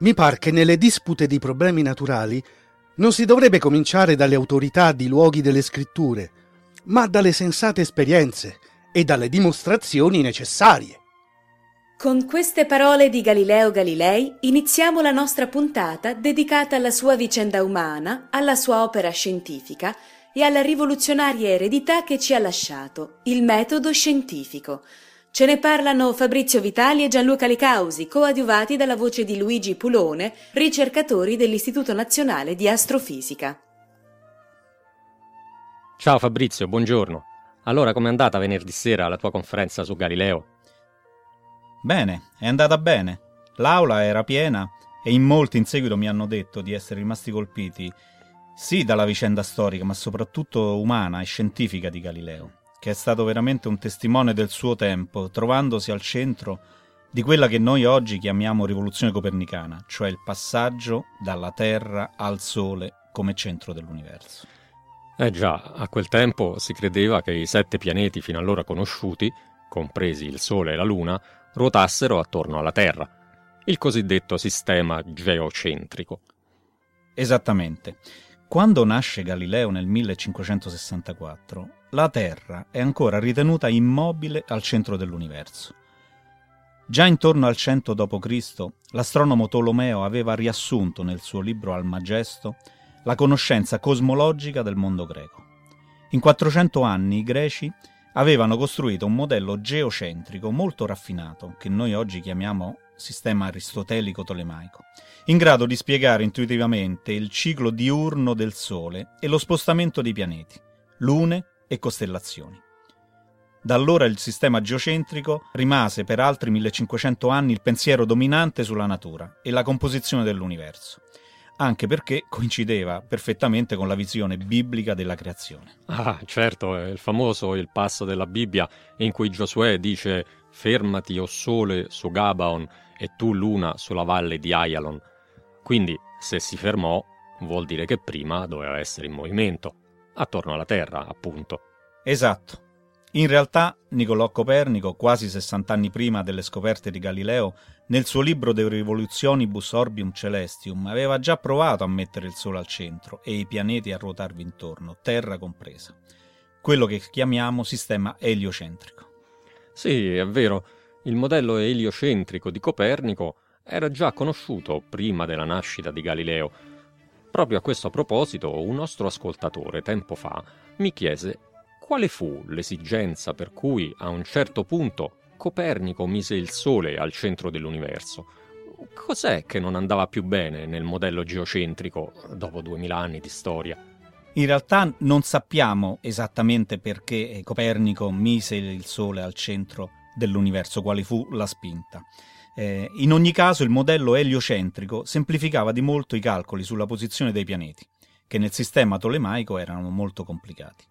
Mi par che nelle dispute di problemi naturali non si dovrebbe cominciare dalle autorità di luoghi delle scritture, ma dalle sensate esperienze e dalle dimostrazioni necessarie. Con queste parole di Galileo Galilei iniziamo la nostra puntata dedicata alla sua vicenda umana, alla sua opera scientifica e alla rivoluzionaria eredità che ci ha lasciato, il metodo scientifico, Ce ne parlano Fabrizio Vitali e Gianluca Licausi, coadiuvati dalla voce di Luigi Pulone, ricercatori dell'Istituto Nazionale di Astrofisica. Ciao Fabrizio, buongiorno. Allora, com'è andata venerdì sera la tua conferenza su Galileo? Bene, è andata bene. L'aula era piena e in molti in seguito mi hanno detto di essere rimasti colpiti sì dalla vicenda storica, ma soprattutto umana e scientifica di Galileo che è stato veramente un testimone del suo tempo, trovandosi al centro di quella che noi oggi chiamiamo rivoluzione copernicana, cioè il passaggio dalla Terra al Sole come centro dell'universo. Eh già, a quel tempo si credeva che i sette pianeti fino allora conosciuti, compresi il Sole e la Luna, ruotassero attorno alla Terra, il cosiddetto sistema geocentrico. Esattamente. Quando nasce Galileo nel 1564, la Terra è ancora ritenuta immobile al centro dell'universo. Già intorno al 100 d.C., l'astronomo Tolomeo aveva riassunto nel suo libro Almagesto la conoscenza cosmologica del mondo greco. In 400 anni i greci avevano costruito un modello geocentrico molto raffinato, che noi oggi chiamiamo sistema aristotelico-tolemaico, in grado di spiegare intuitivamente il ciclo diurno del Sole e lo spostamento dei pianeti, lune e costellazioni. Da allora il sistema geocentrico rimase per altri 1500 anni il pensiero dominante sulla natura e la composizione dell'universo, anche perché coincideva perfettamente con la visione biblica della creazione. Ah, certo, è il famoso il passo della Bibbia in cui Giosuè dice fermati o sole su Gabaon e tu luna sulla valle di Ayalon. Quindi, se si fermò, vuol dire che prima doveva essere in movimento, attorno alla Terra, appunto. Esatto. In realtà, Niccolò Copernico, quasi 60 anni prima delle scoperte di Galileo, nel suo libro De Revolutionibus Orbium Celestium, aveva già provato a mettere il Sole al centro e i pianeti a ruotarvi intorno, Terra compresa. Quello che chiamiamo sistema eliocentrico. Sì, è vero. Il modello eliocentrico di Copernico era già conosciuto prima della nascita di Galileo. Proprio a questo proposito, un nostro ascoltatore tempo fa mi chiese quale fu l'esigenza per cui a un certo punto Copernico mise il Sole al centro dell'universo. Cos'è che non andava più bene nel modello geocentrico dopo duemila anni di storia? In realtà non sappiamo esattamente perché Copernico mise il Sole al centro dell'universo, quale fu la spinta. Eh, in ogni caso il modello eliocentrico semplificava di molto i calcoli sulla posizione dei pianeti, che nel sistema tolemaico erano molto complicati.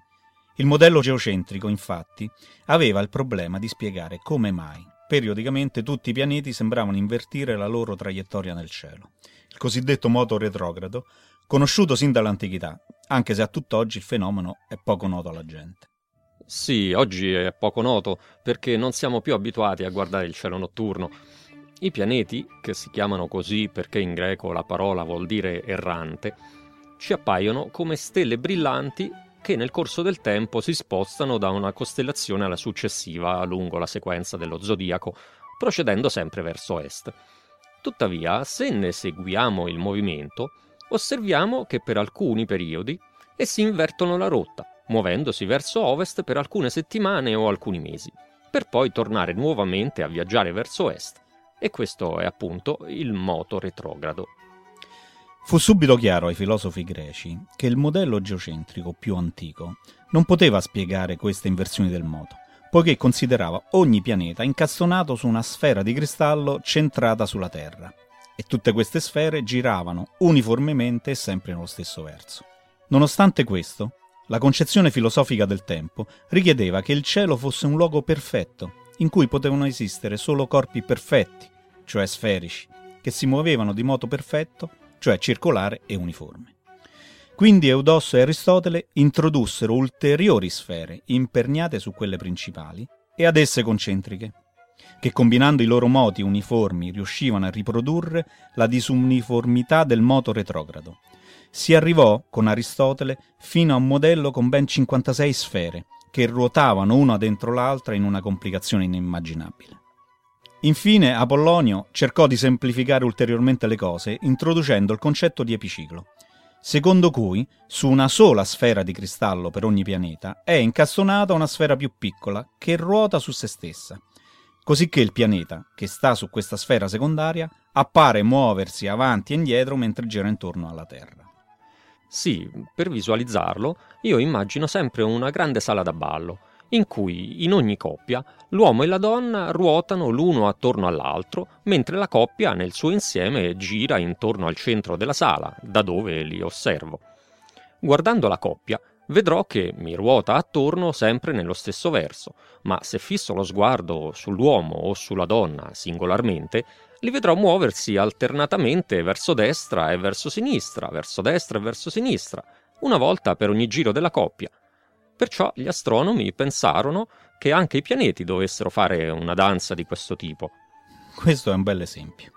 Il modello geocentrico, infatti, aveva il problema di spiegare come mai periodicamente tutti i pianeti sembravano invertire la loro traiettoria nel cielo, il cosiddetto moto retrogrado, conosciuto sin dall'antichità, anche se a tutt'oggi il fenomeno è poco noto alla gente. Sì, oggi è poco noto perché non siamo più abituati a guardare il cielo notturno. I pianeti, che si chiamano così perché in greco la parola vuol dire errante, ci appaiono come stelle brillanti che nel corso del tempo si spostano da una costellazione alla successiva lungo la sequenza dello zodiaco, procedendo sempre verso est. Tuttavia, se ne seguiamo il movimento, osserviamo che per alcuni periodi essi invertono la rotta muovendosi verso ovest per alcune settimane o alcuni mesi, per poi tornare nuovamente a viaggiare verso est. E questo è appunto il moto retrogrado. Fu subito chiaro ai filosofi greci che il modello geocentrico più antico non poteva spiegare queste inversioni del moto, poiché considerava ogni pianeta incastonato su una sfera di cristallo centrata sulla Terra, e tutte queste sfere giravano uniformemente e sempre nello stesso verso. Nonostante questo, la concezione filosofica del tempo richiedeva che il cielo fosse un luogo perfetto, in cui potevano esistere solo corpi perfetti, cioè sferici, che si muovevano di modo perfetto, cioè circolare e uniforme. Quindi Eudosso e Aristotele introdussero ulteriori sfere imperniate su quelle principali e ad esse concentriche, che combinando i loro moti uniformi riuscivano a riprodurre la disuniformità del moto retrogrado. Si arrivò, con Aristotele, fino a un modello con ben 56 sfere, che ruotavano una dentro l'altra in una complicazione inimmaginabile. Infine, Apollonio cercò di semplificare ulteriormente le cose introducendo il concetto di epiciclo, secondo cui su una sola sfera di cristallo per ogni pianeta è incastonata una sfera più piccola che ruota su se stessa, cosicché il pianeta, che sta su questa sfera secondaria, appare muoversi avanti e indietro mentre gira intorno alla Terra. Sì, per visualizzarlo, io immagino sempre una grande sala da ballo, in cui in ogni coppia l'uomo e la donna ruotano l'uno attorno all'altro, mentre la coppia nel suo insieme gira intorno al centro della sala, da dove li osservo. Guardando la coppia, vedrò che mi ruota attorno sempre nello stesso verso, ma se fisso lo sguardo sull'uomo o sulla donna singolarmente, li vedrò muoversi alternatamente verso destra e verso sinistra, verso destra e verso sinistra, una volta per ogni giro della coppia, Perciò gli astronomi pensarono che anche i pianeti dovessero fare una danza di questo tipo. Questo è un bel esempio.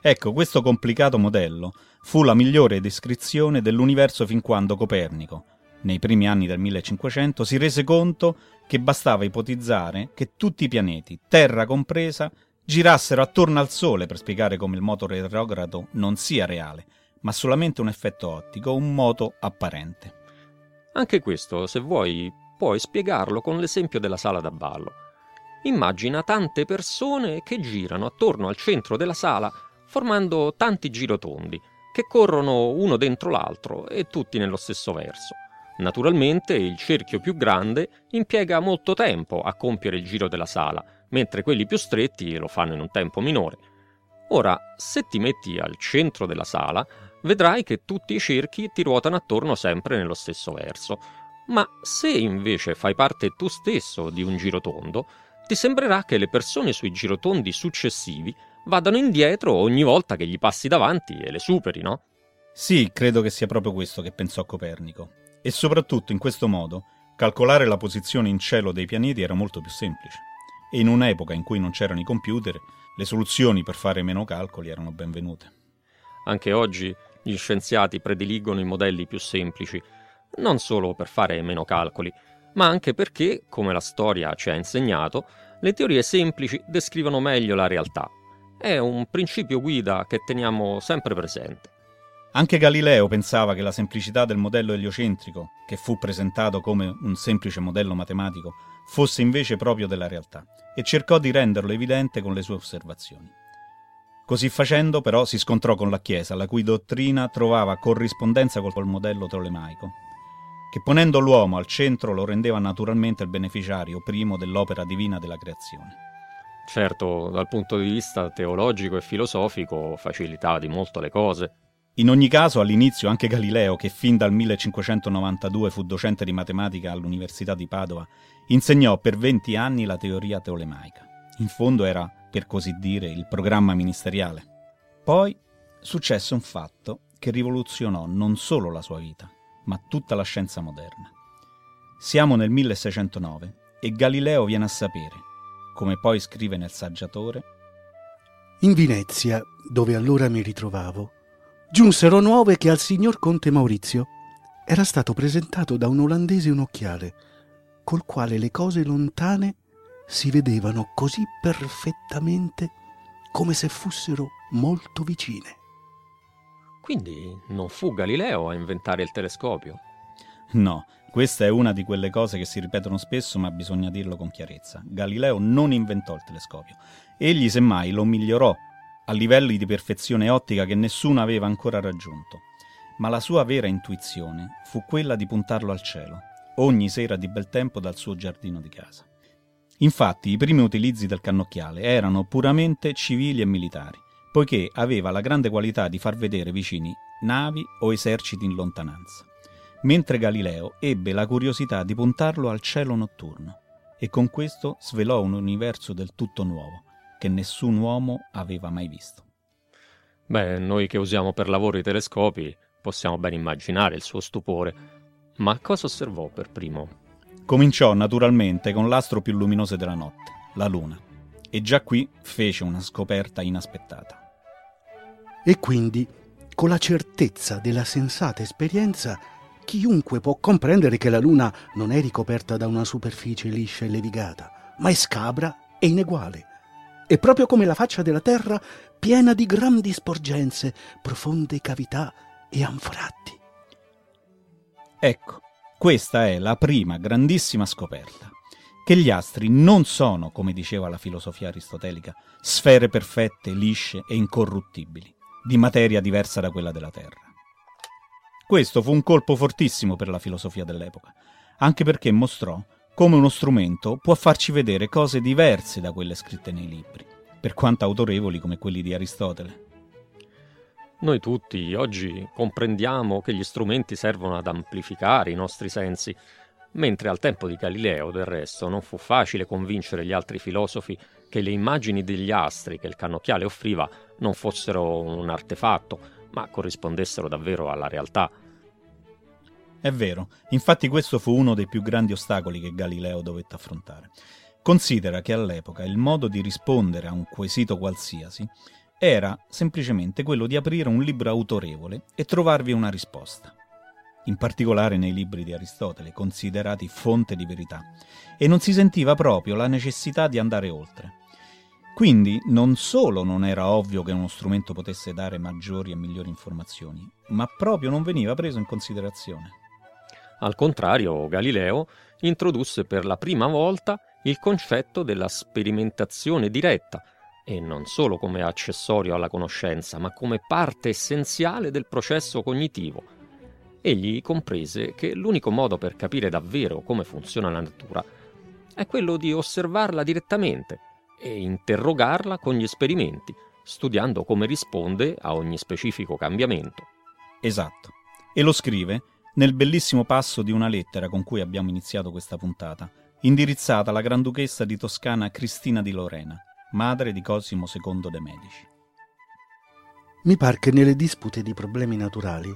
Ecco, questo complicato modello fu la migliore descrizione dell'universo fin quando Copernico, nei primi anni del 1500, si rese conto che bastava ipotizzare che tutti i pianeti, Terra compresa, girassero attorno al Sole per spiegare come il moto retrogrado non sia reale, ma solamente un effetto ottico, un moto apparente. Anche questo, se vuoi, puoi spiegarlo con l'esempio della sala da ballo. Immagina tante persone che girano attorno al centro della sala formando tanti girotondi che corrono uno dentro l'altro e tutti nello stesso verso. Naturalmente il cerchio più grande impiega molto tempo a compiere il giro della sala, mentre quelli più stretti lo fanno in un tempo minore. Ora, se ti metti al centro della sala, vedrai che tutti i cerchi ti ruotano attorno sempre nello stesso verso. Ma se invece fai parte tu stesso di un girotondo, ti sembrerà che le persone sui girotondi successivi vadano indietro ogni volta che gli passi davanti e le superi, no? Sì, credo che sia proprio questo che pensò Copernico. E soprattutto in questo modo calcolare la posizione in cielo dei pianeti era molto più semplice. E in un'epoca in cui non c'erano i computer, le soluzioni per fare meno calcoli erano benvenute. Anche oggi gli scienziati prediligono i modelli più semplici, non solo per fare meno calcoli, ma anche perché, come la storia ci ha insegnato, le teorie semplici descrivono meglio la realtà. È un principio guida che teniamo sempre presente. Anche Galileo pensava che la semplicità del modello eliocentrico, che fu presentato come un semplice modello matematico, fosse invece proprio della realtà, e cercò di renderlo evidente con le sue osservazioni. Così facendo, però, si scontrò con la Chiesa, la cui dottrina trovava corrispondenza col modello tolemaico, che ponendo l'uomo al centro lo rendeva naturalmente il beneficiario primo dell'opera divina della creazione. Certo, dal punto di vista teologico e filosofico facilitava di molto le cose. In ogni caso, all'inizio anche Galileo, che fin dal 1592 fu docente di matematica all'Università di Padova, insegnò per 20 anni la teoria tolemaica. In fondo era per così dire, il programma ministeriale. Poi successe un fatto che rivoluzionò non solo la sua vita, ma tutta la scienza moderna. Siamo nel 1609 e Galileo viene a sapere, come poi scrive nel saggiatore, In Venezia, dove allora mi ritrovavo, giunsero nuove che al signor conte Maurizio era stato presentato da un olandese un occhiale, col quale le cose lontane si vedevano così perfettamente come se fossero molto vicine. Quindi non fu Galileo a inventare il telescopio? No, questa è una di quelle cose che si ripetono spesso, ma bisogna dirlo con chiarezza. Galileo non inventò il telescopio. Egli, semmai, lo migliorò a livelli di perfezione ottica che nessuno aveva ancora raggiunto. Ma la sua vera intuizione fu quella di puntarlo al cielo, ogni sera di bel tempo dal suo giardino di casa. Infatti i primi utilizzi del cannocchiale erano puramente civili e militari, poiché aveva la grande qualità di far vedere vicini navi o eserciti in lontananza, mentre Galileo ebbe la curiosità di puntarlo al cielo notturno e con questo svelò un universo del tutto nuovo che nessun uomo aveva mai visto. Beh, noi che usiamo per lavoro i telescopi possiamo ben immaginare il suo stupore, ma cosa osservò per primo? Cominciò naturalmente con l'astro più luminoso della notte, la Luna, e già qui fece una scoperta inaspettata. E quindi, con la certezza della sensata esperienza, chiunque può comprendere che la Luna non è ricoperta da una superficie liscia e levigata, ma è scabra e ineguale. È proprio come la faccia della Terra piena di grandi sporgenze, profonde cavità e anfratti. Ecco, questa è la prima grandissima scoperta, che gli astri non sono, come diceva la filosofia aristotelica, sfere perfette, lisce e incorruttibili, di materia diversa da quella della Terra. Questo fu un colpo fortissimo per la filosofia dell'epoca, anche perché mostrò come uno strumento può farci vedere cose diverse da quelle scritte nei libri, per quanto autorevoli come quelli di Aristotele. Noi tutti oggi comprendiamo che gli strumenti servono ad amplificare i nostri sensi, mentre al tempo di Galileo, del resto, non fu facile convincere gli altri filosofi che le immagini degli astri che il cannocchiale offriva non fossero un artefatto, ma corrispondessero davvero alla realtà. È vero, infatti questo fu uno dei più grandi ostacoli che Galileo dovette affrontare. Considera che all'epoca il modo di rispondere a un quesito qualsiasi era semplicemente quello di aprire un libro autorevole e trovarvi una risposta, in particolare nei libri di Aristotele, considerati fonte di verità, e non si sentiva proprio la necessità di andare oltre. Quindi non solo non era ovvio che uno strumento potesse dare maggiori e migliori informazioni, ma proprio non veniva preso in considerazione. Al contrario, Galileo introdusse per la prima volta il concetto della sperimentazione diretta, e non solo come accessorio alla conoscenza, ma come parte essenziale del processo cognitivo. Egli comprese che l'unico modo per capire davvero come funziona la natura è quello di osservarla direttamente e interrogarla con gli esperimenti, studiando come risponde a ogni specifico cambiamento. Esatto. E lo scrive nel bellissimo passo di una lettera con cui abbiamo iniziato questa puntata, indirizzata alla Granduchessa di Toscana Cristina di Lorena madre di Cosimo II de' Medici. Mi par che nelle dispute di problemi naturali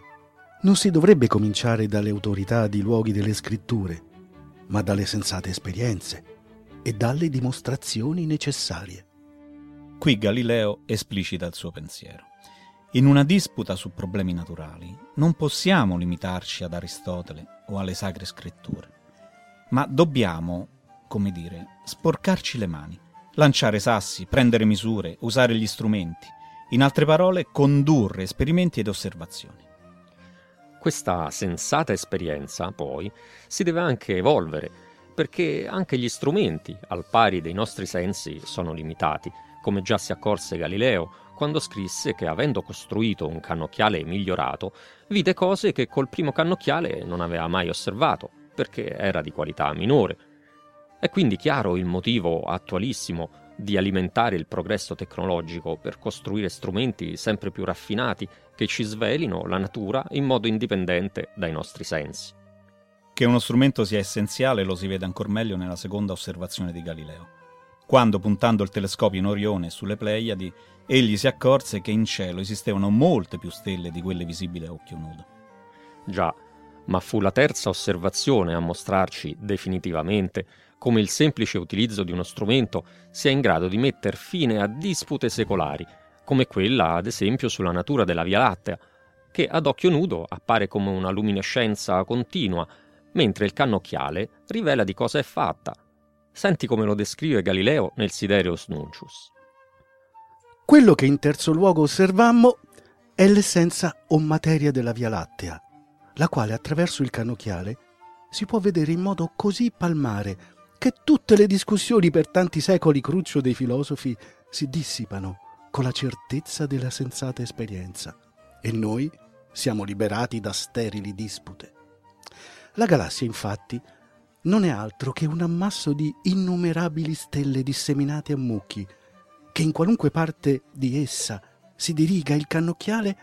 non si dovrebbe cominciare dalle autorità di luoghi delle scritture, ma dalle sensate esperienze e dalle dimostrazioni necessarie. Qui Galileo esplicita il suo pensiero. In una disputa su problemi naturali non possiamo limitarci ad Aristotele o alle sacre scritture, ma dobbiamo, come dire, sporcarci le mani lanciare sassi, prendere misure, usare gli strumenti, in altre parole condurre esperimenti ed osservazioni. Questa sensata esperienza, poi, si deve anche evolvere, perché anche gli strumenti, al pari dei nostri sensi, sono limitati, come già si accorse Galileo quando scrisse che avendo costruito un cannocchiale migliorato, vide cose che col primo cannocchiale non aveva mai osservato, perché era di qualità minore è quindi chiaro il motivo attualissimo di alimentare il progresso tecnologico per costruire strumenti sempre più raffinati che ci svelino la natura in modo indipendente dai nostri sensi. Che uno strumento sia essenziale lo si vede ancora meglio nella seconda osservazione di Galileo, quando puntando il telescopio in Orione sulle Pleiadi, egli si accorse che in cielo esistevano molte più stelle di quelle visibili a occhio nudo. Già, ma fu la terza osservazione a mostrarci definitivamente come il semplice utilizzo di uno strumento sia in grado di metter fine a dispute secolari, come quella ad esempio sulla natura della Via Lattea, che ad occhio nudo appare come una luminescenza continua, mentre il cannocchiale rivela di cosa è fatta. Senti come lo descrive Galileo nel Sidereus Nuncius. Quello che in terzo luogo osservammo è l'essenza o materia della Via Lattea, la quale attraverso il cannocchiale si può vedere in modo così palmare che tutte le discussioni per tanti secoli cruccio dei filosofi si dissipano con la certezza della sensata esperienza e noi siamo liberati da sterili dispute. La galassia, infatti, non è altro che un ammasso di innumerabili stelle disseminate a mucchi, che in qualunque parte di essa si diriga il cannocchiale,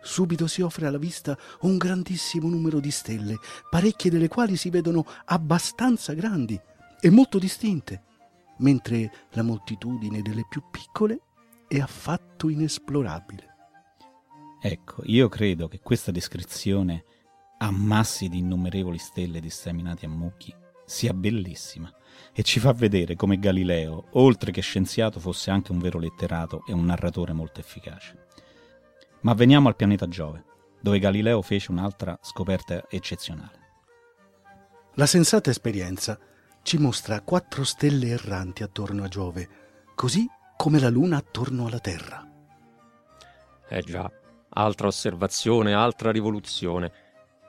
subito si offre alla vista un grandissimo numero di stelle, parecchie delle quali si vedono abbastanza grandi e molto distinte, mentre la moltitudine delle più piccole è affatto inesplorabile. Ecco, io credo che questa descrizione a massi di innumerevoli stelle disseminate a mucchi sia bellissima e ci fa vedere come Galileo, oltre che scienziato, fosse anche un vero letterato e un narratore molto efficace. Ma veniamo al pianeta Giove, dove Galileo fece un'altra scoperta eccezionale. La sensata esperienza ci mostra quattro stelle erranti attorno a Giove, così come la Luna attorno alla Terra. Eh già, altra osservazione, altra rivoluzione.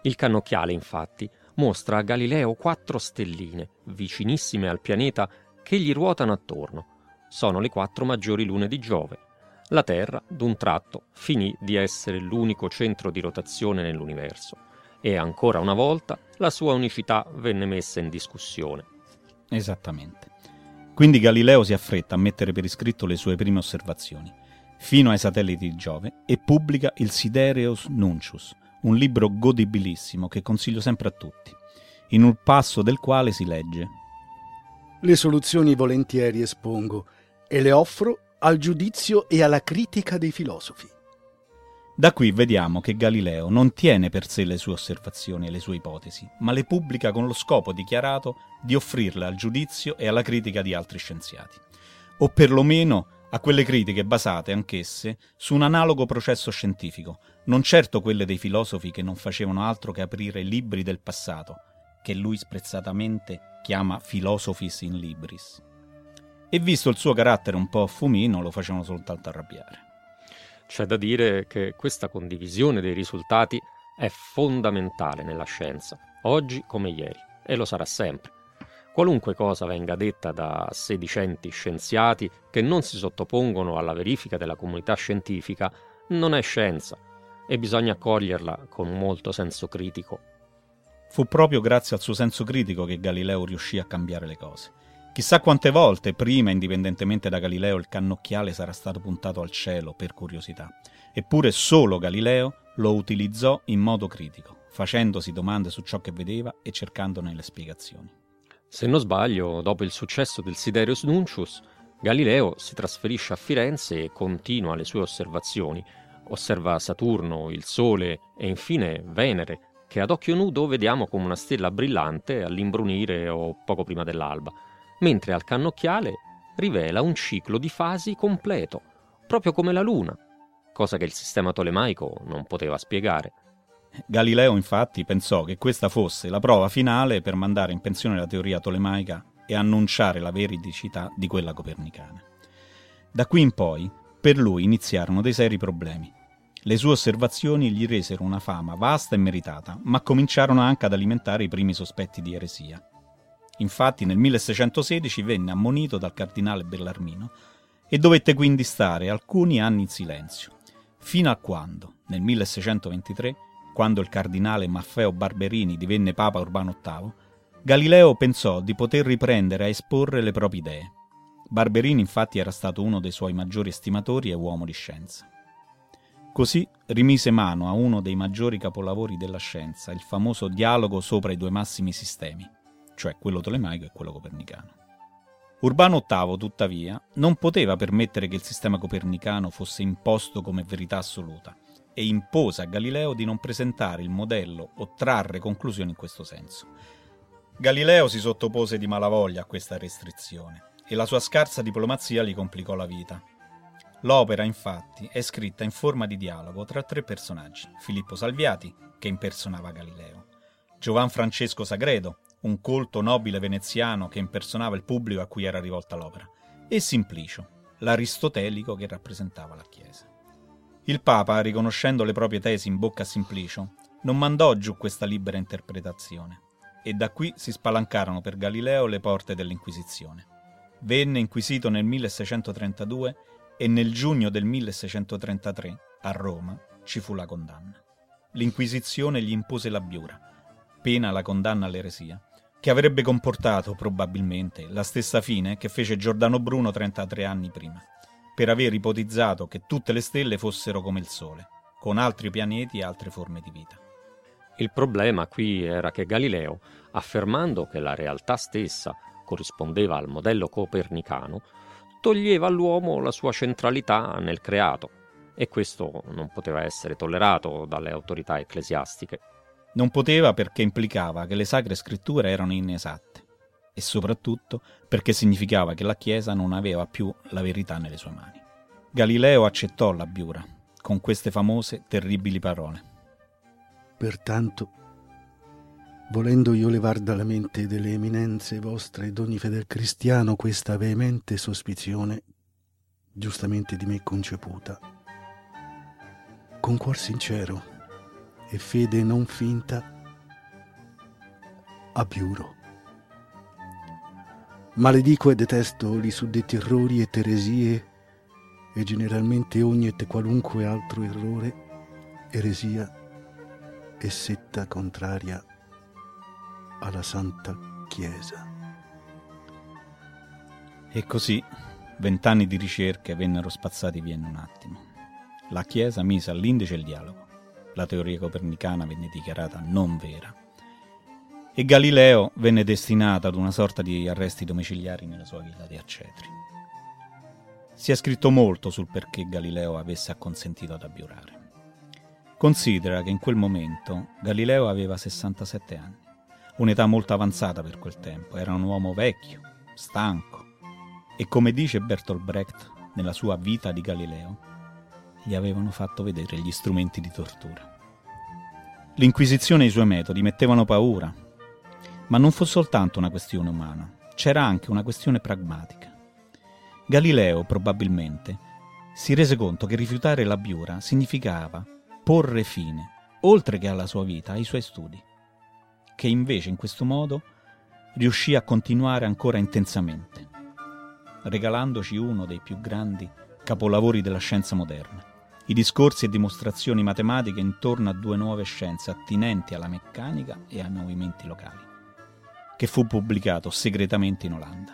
Il cannocchiale, infatti, mostra a Galileo quattro stelline, vicinissime al pianeta, che gli ruotano attorno. Sono le quattro maggiori lune di Giove. La Terra, d'un tratto, finì di essere l'unico centro di rotazione nell'universo e ancora una volta la sua unicità venne messa in discussione. Esattamente. Quindi Galileo si affretta a mettere per iscritto le sue prime osservazioni, fino ai satelliti di Giove, e pubblica il Sidereus Nuncius, un libro godibilissimo che consiglio sempre a tutti, in un passo del quale si legge Le soluzioni volentieri espongo e le offro al giudizio e alla critica dei filosofi. Da qui vediamo che Galileo non tiene per sé le sue osservazioni e le sue ipotesi, ma le pubblica con lo scopo dichiarato di offrirle al giudizio e alla critica di altri scienziati, o perlomeno a quelle critiche basate anch'esse su un analogo processo scientifico, non certo quelle dei filosofi che non facevano altro che aprire libri del passato, che lui sprezzatamente chiama Philosophies in Libris. E visto il suo carattere un po' fumino, lo facevano soltanto arrabbiare. C'è da dire che questa condivisione dei risultati è fondamentale nella scienza, oggi come ieri, e lo sarà sempre. Qualunque cosa venga detta da sedicenti scienziati che non si sottopongono alla verifica della comunità scientifica non è scienza e bisogna accoglierla con molto senso critico. Fu proprio grazie al suo senso critico che Galileo riuscì a cambiare le cose. Chissà quante volte prima, indipendentemente da Galileo, il cannocchiale sarà stato puntato al cielo per curiosità. Eppure solo Galileo lo utilizzò in modo critico, facendosi domande su ciò che vedeva e cercandone le spiegazioni. Se non sbaglio, dopo il successo del Siderius Nuncius, Galileo si trasferisce a Firenze e continua le sue osservazioni. Osserva Saturno, il Sole e infine Venere, che ad occhio nudo vediamo come una stella brillante all'imbrunire o poco prima dell'alba, mentre al cannocchiale rivela un ciclo di fasi completo, proprio come la Luna, cosa che il sistema tolemaico non poteva spiegare. Galileo infatti pensò che questa fosse la prova finale per mandare in pensione la teoria tolemaica e annunciare la veridicità di quella copernicana. Da qui in poi, per lui iniziarono dei seri problemi. Le sue osservazioni gli resero una fama vasta e meritata, ma cominciarono anche ad alimentare i primi sospetti di eresia. Infatti nel 1616 venne ammonito dal cardinale Bellarmino e dovette quindi stare alcuni anni in silenzio, fino a quando, nel 1623, quando il cardinale Maffeo Barberini divenne Papa Urbano VIII, Galileo pensò di poter riprendere a esporre le proprie idee. Barberini infatti era stato uno dei suoi maggiori estimatori e uomo di scienza. Così rimise mano a uno dei maggiori capolavori della scienza, il famoso dialogo sopra i due massimi sistemi, cioè quello tolemaico e quello copernicano. Urbano VIII, tuttavia, non poteva permettere che il sistema copernicano fosse imposto come verità assoluta e impose a Galileo di non presentare il modello o trarre conclusioni in questo senso. Galileo si sottopose di malavoglia a questa restrizione e la sua scarsa diplomazia gli complicò la vita. L'opera, infatti, è scritta in forma di dialogo tra tre personaggi: Filippo Salviati, che impersonava Galileo, Giovan Francesco Sagredo, un colto nobile veneziano che impersonava il pubblico a cui era rivolta l'opera, e Simplicio, l'aristotelico che rappresentava la Chiesa. Il Papa, riconoscendo le proprie tesi in bocca a Simplicio, non mandò giù questa libera interpretazione, e da qui si spalancarono per Galileo le porte dell'Inquisizione. Venne inquisito nel 1632 e nel giugno del 1633, a Roma, ci fu la condanna. L'Inquisizione gli impose la biura, pena la condanna all'eresia, che avrebbe comportato probabilmente la stessa fine che fece Giordano Bruno 33 anni prima, per aver ipotizzato che tutte le stelle fossero come il Sole, con altri pianeti e altre forme di vita. Il problema qui era che Galileo, affermando che la realtà stessa corrispondeva al modello copernicano, toglieva all'uomo la sua centralità nel creato, e questo non poteva essere tollerato dalle autorità ecclesiastiche. Non poteva perché implicava che le sacre scritture erano inesatte e soprattutto perché significava che la Chiesa non aveva più la verità nelle sue mani. Galileo accettò l'abbiura con queste famose terribili parole. Pertanto, volendo io levar dalla mente delle eminenze vostre ed ogni fedel cristiano questa veemente sospizione, giustamente di me conceputa, con cuor sincero, e fede non finta, abbiuro. Maledico e detesto li suddetti errori e teresie e generalmente ogni e qualunque altro errore, eresia e setta contraria alla Santa Chiesa. E così vent'anni di ricerche vennero spazzati via in un attimo. La Chiesa mise all'indice il dialogo la teoria copernicana venne dichiarata non vera e Galileo venne destinato ad una sorta di arresti domiciliari nella sua villa di Arcetri. Si è scritto molto sul perché Galileo avesse acconsentito ad abbiurare. Considera che in quel momento Galileo aveva 67 anni, un'età molto avanzata per quel tempo, era un uomo vecchio, stanco e come dice Bertolt Brecht nella sua Vita di Galileo, gli avevano fatto vedere gli strumenti di tortura. L'Inquisizione e i suoi metodi mettevano paura, ma non fu soltanto una questione umana, c'era anche una questione pragmatica. Galileo, probabilmente, si rese conto che rifiutare la biura significava porre fine, oltre che alla sua vita, ai suoi studi, che invece in questo modo riuscì a continuare ancora intensamente, regalandoci uno dei più grandi capolavori della scienza moderna i discorsi e dimostrazioni matematiche intorno a due nuove scienze attinenti alla meccanica e ai movimenti locali, che fu pubblicato segretamente in Olanda.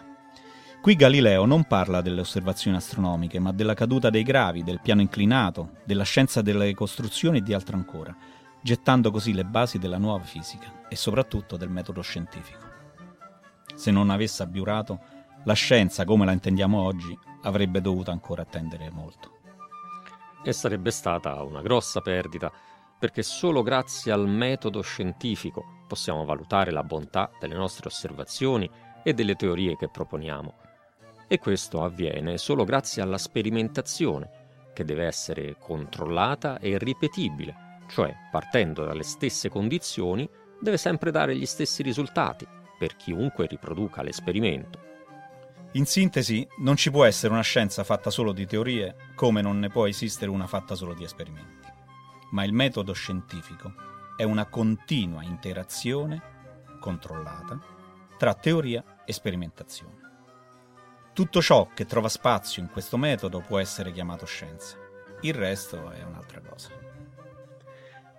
Qui Galileo non parla delle osservazioni astronomiche, ma della caduta dei gravi, del piano inclinato, della scienza delle costruzioni e di altro ancora, gettando così le basi della nuova fisica e soprattutto del metodo scientifico. Se non avesse abbiurato, la scienza, come la intendiamo oggi, avrebbe dovuto ancora attendere molto e sarebbe stata una grossa perdita, perché solo grazie al metodo scientifico possiamo valutare la bontà delle nostre osservazioni e delle teorie che proponiamo. E questo avviene solo grazie alla sperimentazione, che deve essere controllata e ripetibile, cioè partendo dalle stesse condizioni deve sempre dare gli stessi risultati per chiunque riproduca l'esperimento. In sintesi, non ci può essere una scienza fatta solo di teorie, come non ne può esistere una fatta solo di esperimenti. Ma il metodo scientifico è una continua interazione controllata tra teoria e sperimentazione. Tutto ciò che trova spazio in questo metodo può essere chiamato scienza. Il resto è un'altra cosa.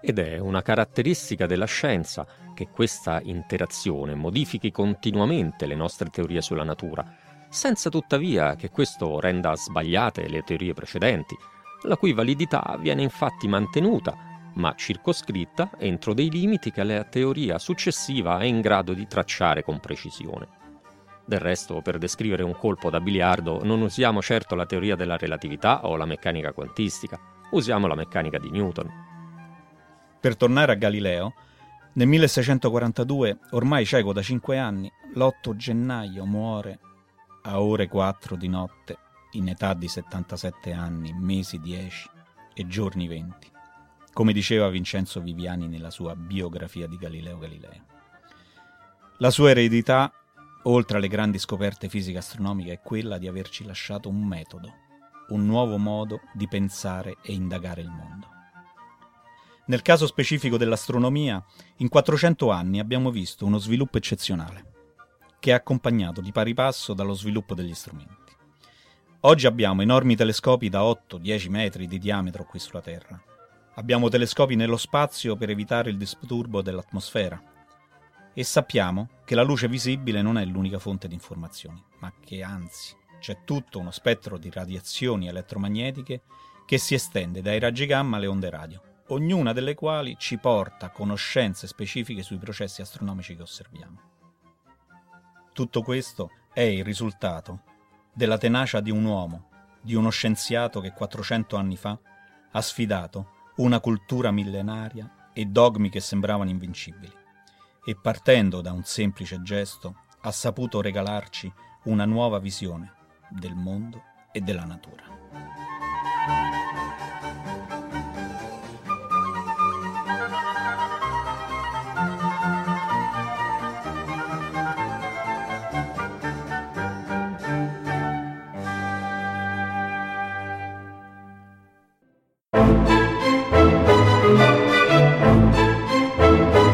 Ed è una caratteristica della scienza che questa interazione modifichi continuamente le nostre teorie sulla natura senza tuttavia che questo renda sbagliate le teorie precedenti, la cui validità viene infatti mantenuta, ma circoscritta entro dei limiti che la teoria successiva è in grado di tracciare con precisione. Del resto, per descrivere un colpo da biliardo non usiamo certo la teoria della relatività o la meccanica quantistica, usiamo la meccanica di Newton. Per tornare a Galileo, nel 1642, ormai cieco da cinque anni, l'8 gennaio muore a ore 4 di notte, in età di 77 anni, mesi 10 e giorni 20, come diceva Vincenzo Viviani nella sua biografia di Galileo Galileo. La sua eredità, oltre alle grandi scoperte fisiche astronomiche, è quella di averci lasciato un metodo, un nuovo modo di pensare e indagare il mondo. Nel caso specifico dell'astronomia, in 400 anni abbiamo visto uno sviluppo eccezionale che è accompagnato di pari passo dallo sviluppo degli strumenti. Oggi abbiamo enormi telescopi da 8-10 metri di diametro qui sulla Terra. Abbiamo telescopi nello spazio per evitare il disturbo dell'atmosfera. e sappiamo che la luce visibile non è l'unica fonte di informazioni, ma che anzi c'è tutto uno spettro di radiazioni elettromagnetiche che si estende dai raggi gamma alle onde radio, ognuna delle quali ci porta conoscenze specifiche sui processi astronomici che osserviamo. Tutto questo è il risultato della tenacia di un uomo, di uno scienziato che 400 anni fa ha sfidato una cultura millenaria e dogmi che sembravano invincibili e partendo da un semplice gesto ha saputo regalarci una nuova visione del mondo e della natura.